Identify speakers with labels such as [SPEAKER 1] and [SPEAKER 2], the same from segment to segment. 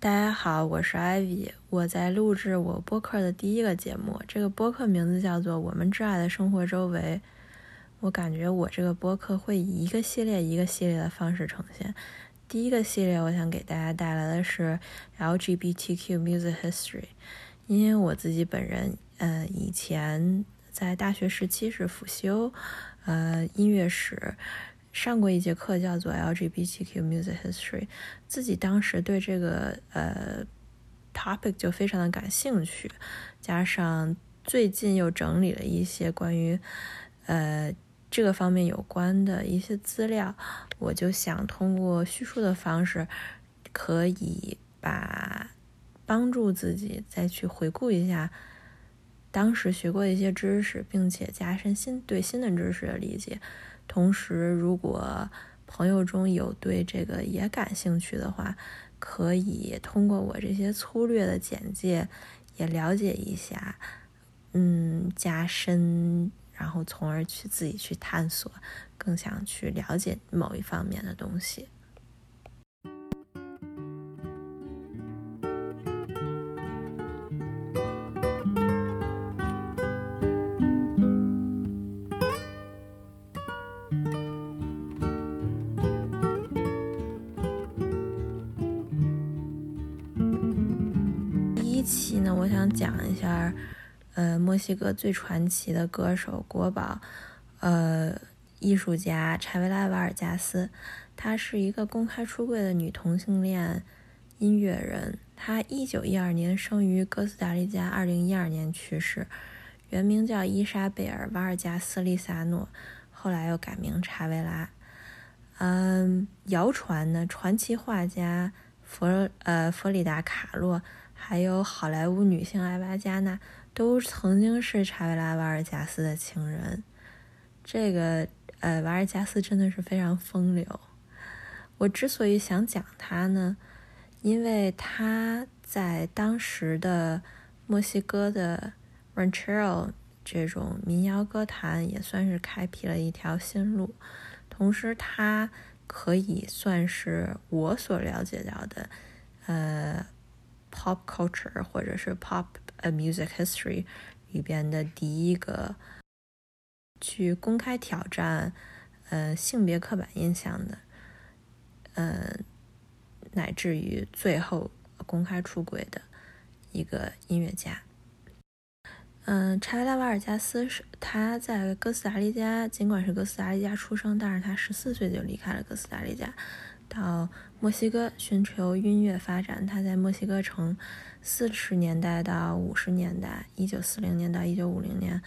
[SPEAKER 1] 大家好，我是 Ivy，我在录制我播客的第一个节目。这个播客名字叫做《我们挚爱的生活周围》。我感觉我这个播客会以一个系列一个系列的方式呈现。第一个系列，我想给大家带来的是 LGBTQ music history，因为我自己本人，呃，以前在大学时期是辅修，呃，音乐史。上过一节课叫做 LGBTQ Music History，自己当时对这个呃 topic 就非常的感兴趣，加上最近又整理了一些关于呃这个方面有关的一些资料，我就想通过叙述的方式，可以把帮助自己再去回顾一下当时学过的一些知识，并且加深新对新的知识的理解。同时，如果朋友中有对这个也感兴趣的话，可以通过我这些粗略的简介也了解一下，嗯，加深，然后从而去自己去探索，更想去了解某一方面的东西。我想讲一下，呃，墨西哥最传奇的歌手国宝，呃，艺术家查维拉·瓦尔加斯。她是一个公开出柜的女同性恋音乐人。她一九一二年生于哥斯达黎加，二零一二年去世。原名叫伊莎贝尔·瓦尔加斯·利萨诺，后来又改名查维拉。嗯，谣传呢，传奇画家弗呃弗里达·卡洛。还有好莱坞女星艾娃·加纳都曾经是查维拉·瓦尔加斯的情人。这个呃，瓦尔加斯真的是非常风流。我之所以想讲他呢，因为他在当时的墨西哥的 ranchero 这种民谣歌坛也算是开辟了一条新路。同时，他可以算是我所了解到的，呃。Pop culture 或者是 Pop music history 里边的第一个去公开挑战呃性别刻板印象的，呃乃至于最后公开出轨的一个音乐家。嗯，查拉·瓦尔加斯是他在哥斯达黎加，尽管是哥斯达黎加出生，但是他十四岁就离开了哥斯达黎加。到墨西哥寻求音乐发展，他在墨西哥城四十年代到五十年代，一九四零年到一九五零年，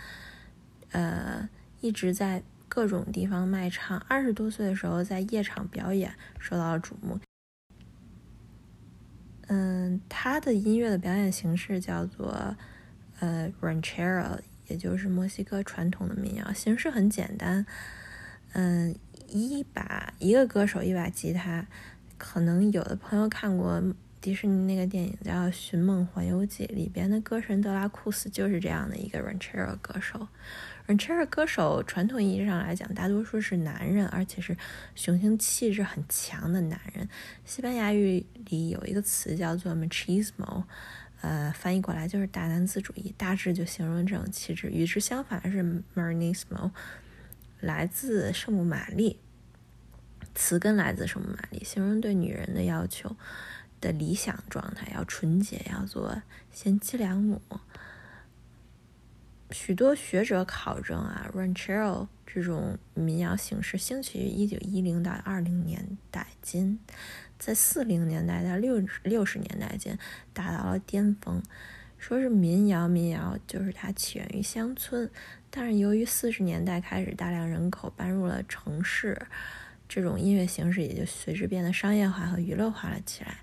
[SPEAKER 1] 呃，一直在各种地方卖唱。二十多岁的时候，在夜场表演受到了瞩目。嗯，他的音乐的表演形式叫做呃 ranchero，也就是墨西哥传统的民谣，形式很简单。嗯。一把一个歌手，一把吉他，可能有的朋友看过迪士尼那个电影叫《寻梦环游记》，里边的歌神德拉库斯就是这样的一个 ranchero 歌手。ranchero 歌手传统意义上来讲，大多数是男人，而且是雄性气质很强的男人。西班牙语里有一个词叫做 machismo，呃，翻译过来就是大男子主义，大致就形容这种气质。与之相反的是 marnismo。来自圣母玛丽，词根来自圣母玛丽，形容对女人的要求的理想状态，要纯洁，要做贤妻良母。许多学者考证啊，ranchero 这种民谣形式兴起于一九一零到二零年代间，在四零年代到六六十年代间达到了巅峰。说是民谣，民谣就是它起源于乡村，但是由于四十年代开始大量人口搬入了城市，这种音乐形式也就随之变得商业化和娱乐化了起来。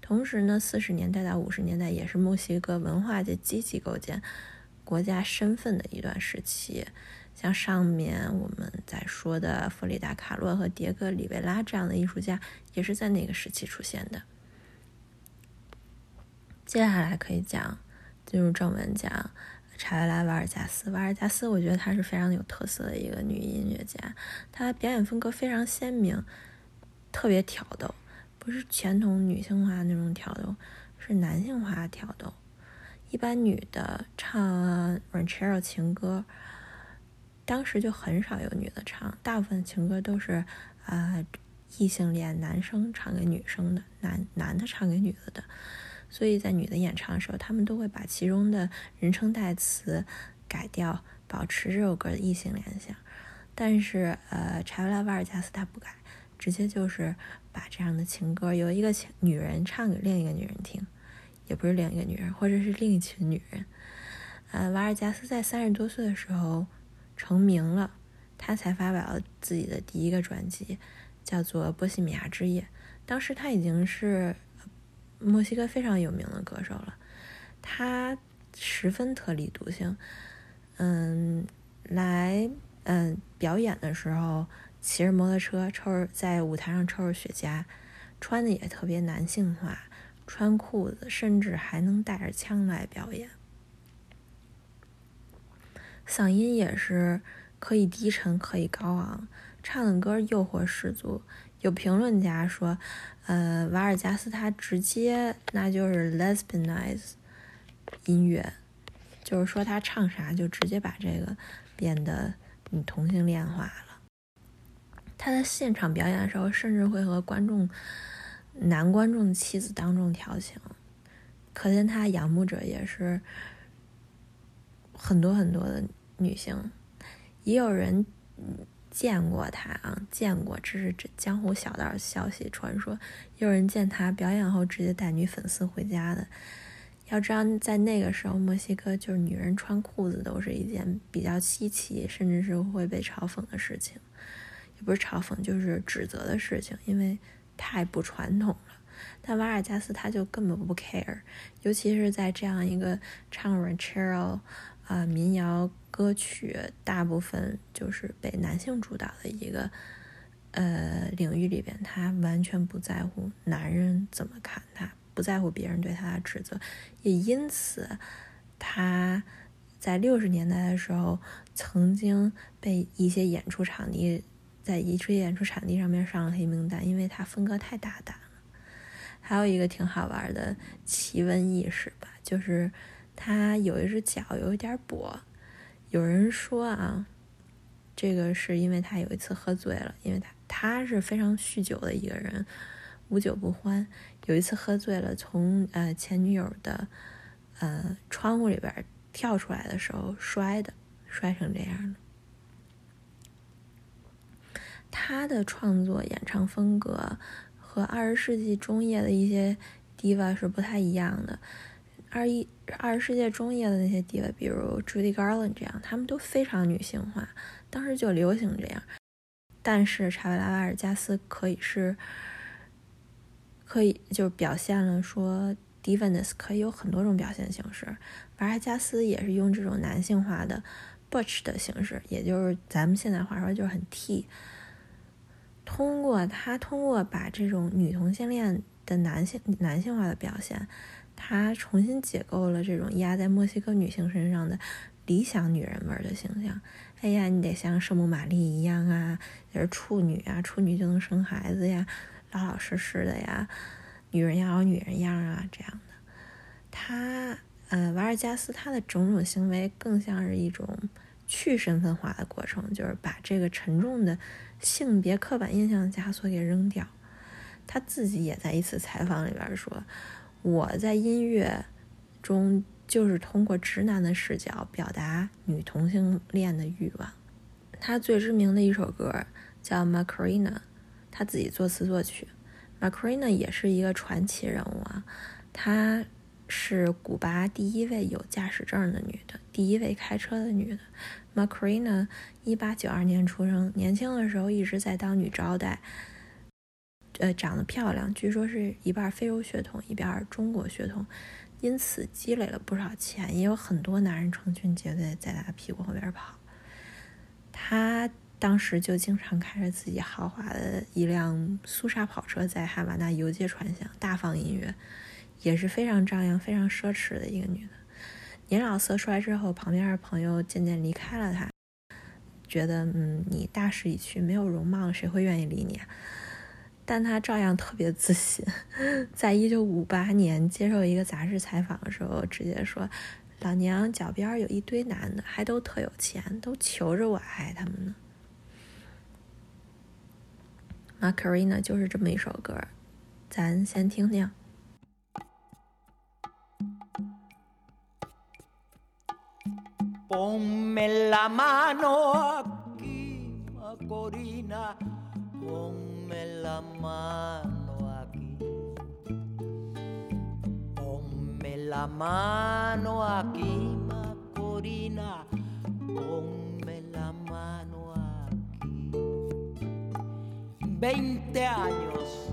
[SPEAKER 1] 同时呢，四十年代到五十年代也是墨西哥文化界积极构建国家身份的一段时期。像上面我们在说的弗里达·卡洛和迭戈·里维拉这样的艺术家，也是在那个时期出现的。接下来可以讲。进入正文讲，查维拉·瓦尔加斯。瓦尔加斯，我觉得她是非常有特色的一个女音乐家。她表演风格非常鲜明，特别挑逗，不是传统女性化那种挑逗，是男性化挑逗。一般女的唱 ranchero 情歌，当时就很少有女的唱，大部分情歌都是啊异性恋男生唱给女生的，男男的唱给女的的。所以在女的演唱的时候，他们都会把其中的人称代词改掉，保持这首歌的异性联想。但是呃，查维拉·瓦尔加斯他不改，直接就是把这样的情歌由一个女人唱给另一个女人听。也不是另一个女人，或者是另一群女人。呃，瓦尔加斯在三十多岁的时候成名了，他才发表自己的第一个专辑，叫做《波西米亚之夜》。当时他已经是墨西哥非常有名的歌手了，他十分特立独行。嗯，来嗯表演的时候骑着摩托车，抽着在舞台上抽着雪茄，穿的也特别男性化。穿裤子，甚至还能带着枪来表演，嗓音也是可以低沉，可以高昂，唱的歌诱惑十足。有评论家说，呃，瓦尔加斯他直接那就是 lesbianize 音乐，就是说他唱啥就直接把这个变得女同性恋化了。他在现场表演的时候，甚至会和观众。男观众妻子当众调情，可见他仰慕者也是很多很多的女性，也有人见过他啊，见过，这是这江湖小道消息传说，有人见他表演后直接带女粉丝回家的。要知道，在那个时候，墨西哥就是女人穿裤子都是一件比较稀奇，甚至是会被嘲讽的事情，也不是嘲讽，就是指责的事情，因为。太不传统了，但瓦尔加斯他就根本不 care，尤其是在这样一个唱 r a c h e r o 啊民谣歌曲，大部分就是被男性主导的一个呃领域里边，他完全不在乎男人怎么看他，不在乎别人对他的指责，也因此他在六十年代的时候曾经被一些演出场地。在一些演出场地上面上了黑名单，因为他风格太大胆了。还有一个挺好玩的奇闻异事吧，就是他有一只脚有一点跛。有人说啊，这个是因为他有一次喝醉了，因为他他是非常酗酒的一个人，无酒不欢。有一次喝醉了，从呃前女友的呃窗户里边跳出来的时候摔的，摔成这样的。他的创作演唱风格和二十世纪中叶的一些 diva 是不太一样的。二一二十世纪中叶的那些地位比如 Judy Garland 这样，他们都非常女性化，当时就流行这样。但是查维拉·瓦尔加斯可以是，可以就表现了说 divaness 可以有很多种表现形式。瓦尔加斯也是用这种男性化的 butch 的形式，也就是咱们现在话说就是很 T。通过他，通过把这种女同性恋的男性男性化的表现，他重新解构了这种压在墨西哥女性身上的理想女人味的形象。哎呀，你得像圣母玛丽一样啊，也是处女啊，处女就能生孩子呀，老老实实的呀，女人要有女人样啊，这样的。他，呃，瓦尔加斯他的种种行为更像是一种。去身份化的过程，就是把这个沉重的性别刻板印象的枷锁给扔掉。他自己也在一次采访里边说：“我在音乐中就是通过直男的视角表达女同性恋的欲望。”他最知名的一首歌叫《Macarena》，他自己作词作曲。Macarena 也是一个传奇人物啊，她。是古巴第一位有驾驶证的女的，第一位开车的女的。Macarena，一八九二年出生，年轻的时候一直在当女招待。呃，长得漂亮，据说是一半非洲血统，一半中国血统，因此积累了不少钱，也有很多男人成群结队在她屁股后边跑。她当时就经常开着自己豪华的一辆苏莎跑车在哈瓦那游街穿行，大放音乐。也是非常张扬、非常奢侈的一个女的。年老色衰之后，旁边的朋友渐渐离开了她，觉得嗯，你大势已去，没有容貌，谁会愿意理你？但他照样特别自信。在一九五八年接受一个杂志采访的时候，直接说：“老娘脚边有一堆男的，还都特有钱，都求着我爱他们呢。” Macarena 就是这么一首歌，咱先听听。
[SPEAKER 2] Ponme la mano la mano aquí. Ponme la mano aquí, Macorina, ponme la mano aquí. Veinte años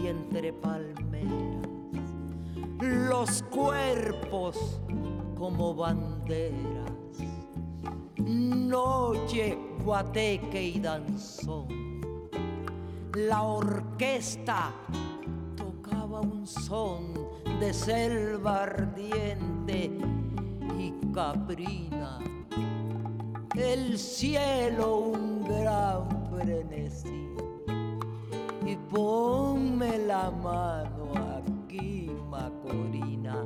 [SPEAKER 2] y entre palmeras, los cuerpos como banderas noche, guateque y danzón. La orquesta tocaba un son de selva ardiente y caprina. El cielo un gran frenesí. Y ponme la mano aquí, Macorina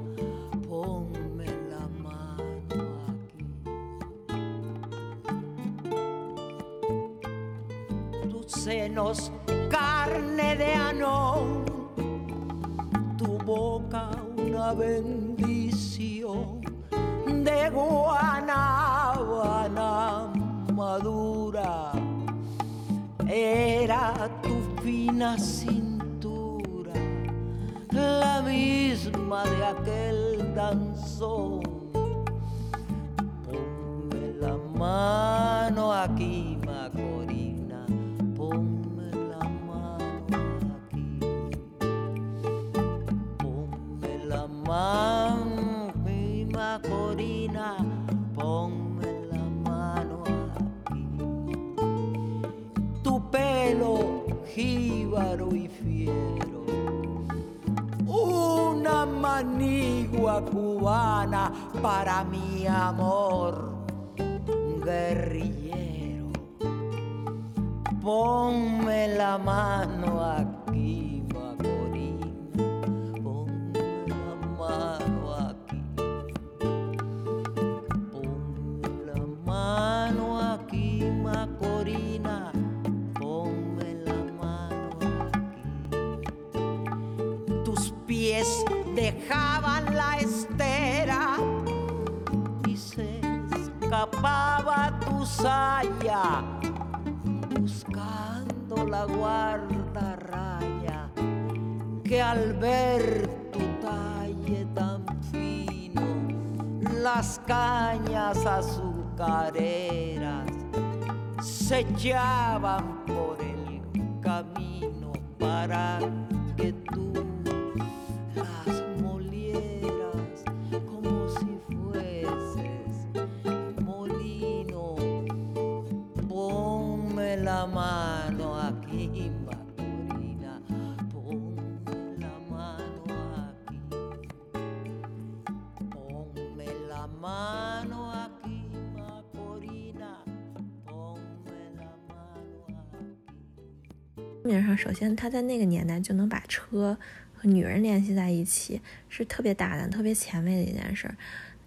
[SPEAKER 2] senos carne de anón, tu boca una bendición. De guanábana madura, era tu fina cintura, la misma de aquel danzón. Ponme la mano aquí, una manigua cubana para mi amor guerrillero. Ponme la mano aquí, escapaba tu saya la guarda raya que al ver tu talle tan fino, las cañas azucareras se echaban por el camino para
[SPEAKER 1] 面上，首先他在那个年代就能把车和女人联系在一起，是特别大胆、特别前卫的一件事。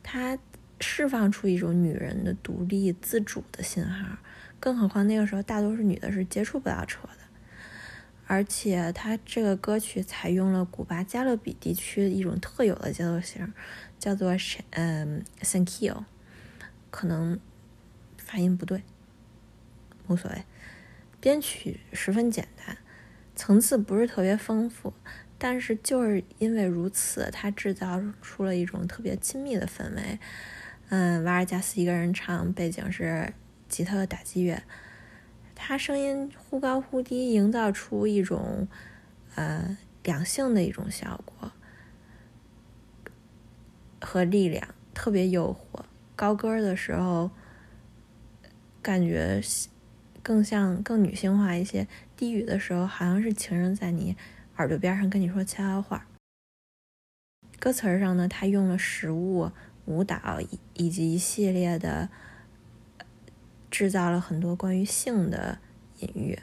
[SPEAKER 1] 他释放出一种女人的独立自主的信号，更何况那个时候大多数女的是接触不到车的。而且他这个歌曲采用了古巴加勒比地区一种特有的节奏型，叫做嗯 “thank you”，可能发音不对，无所谓。编曲十分简单，层次不是特别丰富，但是就是因为如此，它制造出了一种特别亲密的氛围。嗯，瓦尔加斯一个人唱，背景是吉他的打击乐，他声音忽高忽低，营造出一种呃两性的一种效果和力量，特别诱惑。高歌的时候，感觉。更像更女性化一些，低语的时候好像是情人在你耳朵边上跟你说悄悄话。歌词上呢，他用了食物、舞蹈以以及一系列的，制造了很多关于性的隐喻。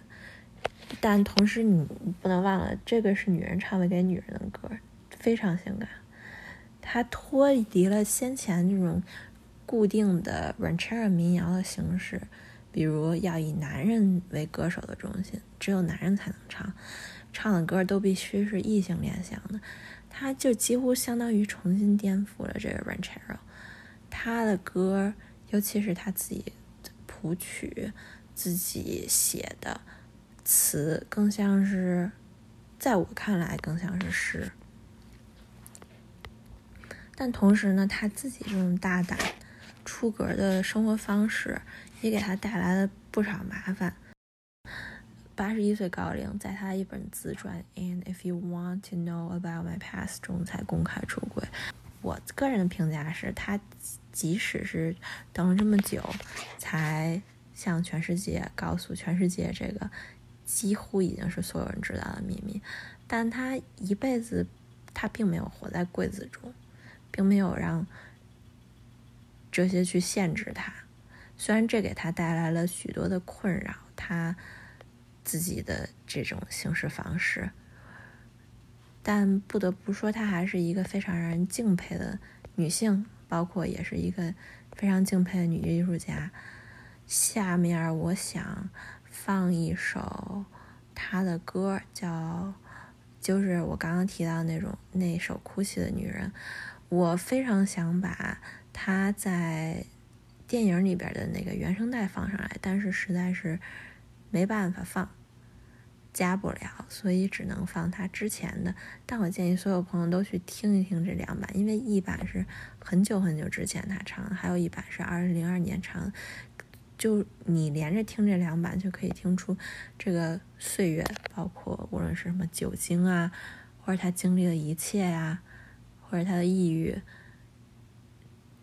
[SPEAKER 1] 但同时你不能忘了，这个是女人唱的给女人的歌，非常性感。它脱离了先前这种固定的 ranchera 民谣的形式，比如要以男人为歌手的中心，只有男人才能唱，唱的歌都必须是异性恋向的。他就几乎相当于重新颠覆了这个 ranchero。他的歌，尤其是他自己谱曲、自己写的词，更像是，在我看来更像是诗。但同时呢，他自己这种大胆出格的生活方式，也给他带来了不少麻烦。八十一岁高龄，在他一本自传《And If You Want to Know About My Past》中才公开出轨。我个人的评价是，他即使是等了这么久，才向全世界告诉全世界这个几乎已经是所有人知道的秘密，但他一辈子他并没有活在柜子中，并没有让这些去限制他。虽然这给他带来了许多的困扰，他。自己的这种行事方式，但不得不说，她还是一个非常让人敬佩的女性，包括也是一个非常敬佩的女艺术家。下面我想放一首她的歌，叫就是我刚刚提到那种那首哭泣的女人。我非常想把她在电影里边的那个原声带放上来，但是实在是。没办法放，加不了，所以只能放他之前的。但我建议所有朋友都去听一听这两版，因为一版是很久很久之前他唱的，还有一版是二零零二年唱的。就你连着听这两版，就可以听出这个岁月，包括无论是什么酒精啊，或者他经历的一切呀，或者他的抑郁，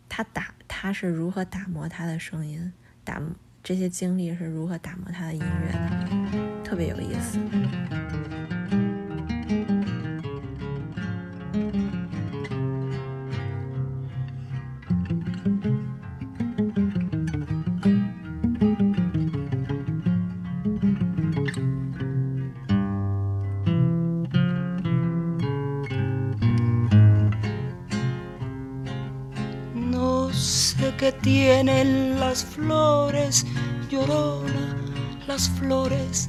[SPEAKER 1] 他打他是如何打磨他的声音，打。这些经历是如何打磨他的音乐的，Traverias.
[SPEAKER 2] que tienen las flores, llorona, las flores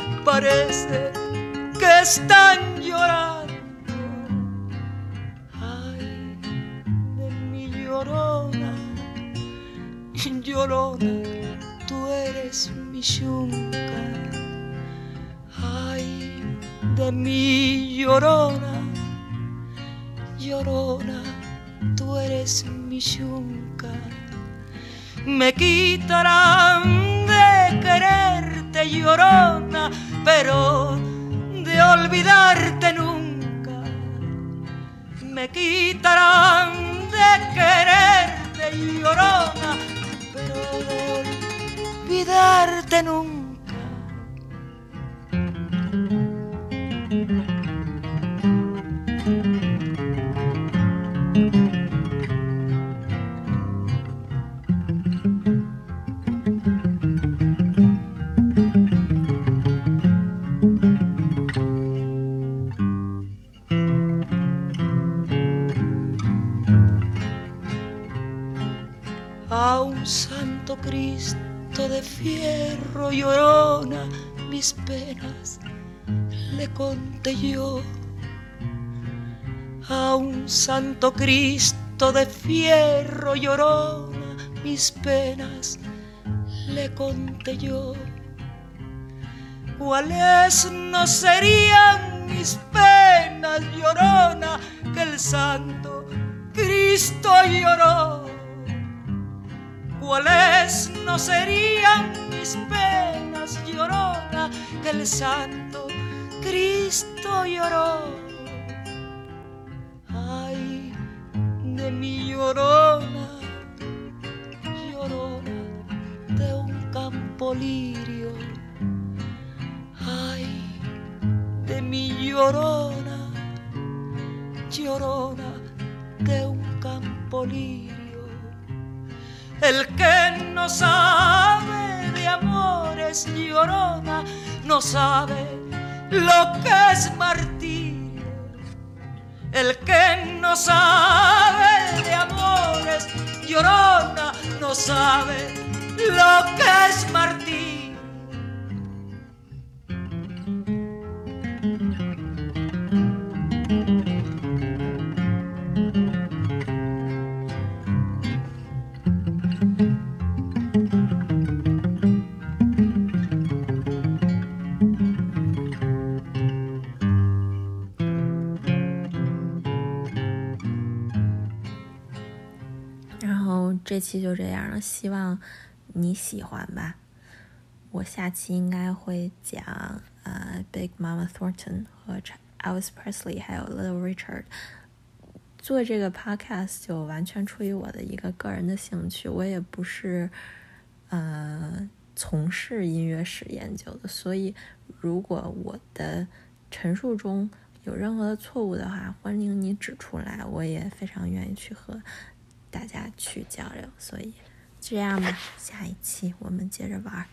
[SPEAKER 2] parece que están llorando. Ay, de mi llorona, llorona, tú eres mi yunca. Ay, de mi llorona, llorona, tú eres mi yunca me quitarán de quererte llorona, pero de olvidarte nunca. Me quitarán de quererte llorona, pero de olvidarte nunca. Yo. A un santo Cristo de fierro llorona, mis penas le conté yo. ¿Cuáles no serían mis penas llorona que el santo Cristo lloró? cuáles no serían mis penas llorona que el santo Cristo lloró. Ay, de mi llorona, llorona de un campo lirio. Ay, de mi llorona, llorona de un campo lirio. El que no sabe de amores llorona, no sabe lo que es martirio. El que no sabe de amores llorona, no sabe lo que es martirio.
[SPEAKER 1] 然后这期就这样了，希望你喜欢吧。我下期应该会讲呃 Big Mama Thornton 和 Elvis Presley 还有 Little Richard。做这个 podcast 就完全出于我的一个个人的兴趣，我也不是呃从事音乐史研究的，所以如果我的陈述中有任何的错误的话，欢迎你指出来，我也非常愿意去和大家去交流。所以这样吧，下一期我们接着玩。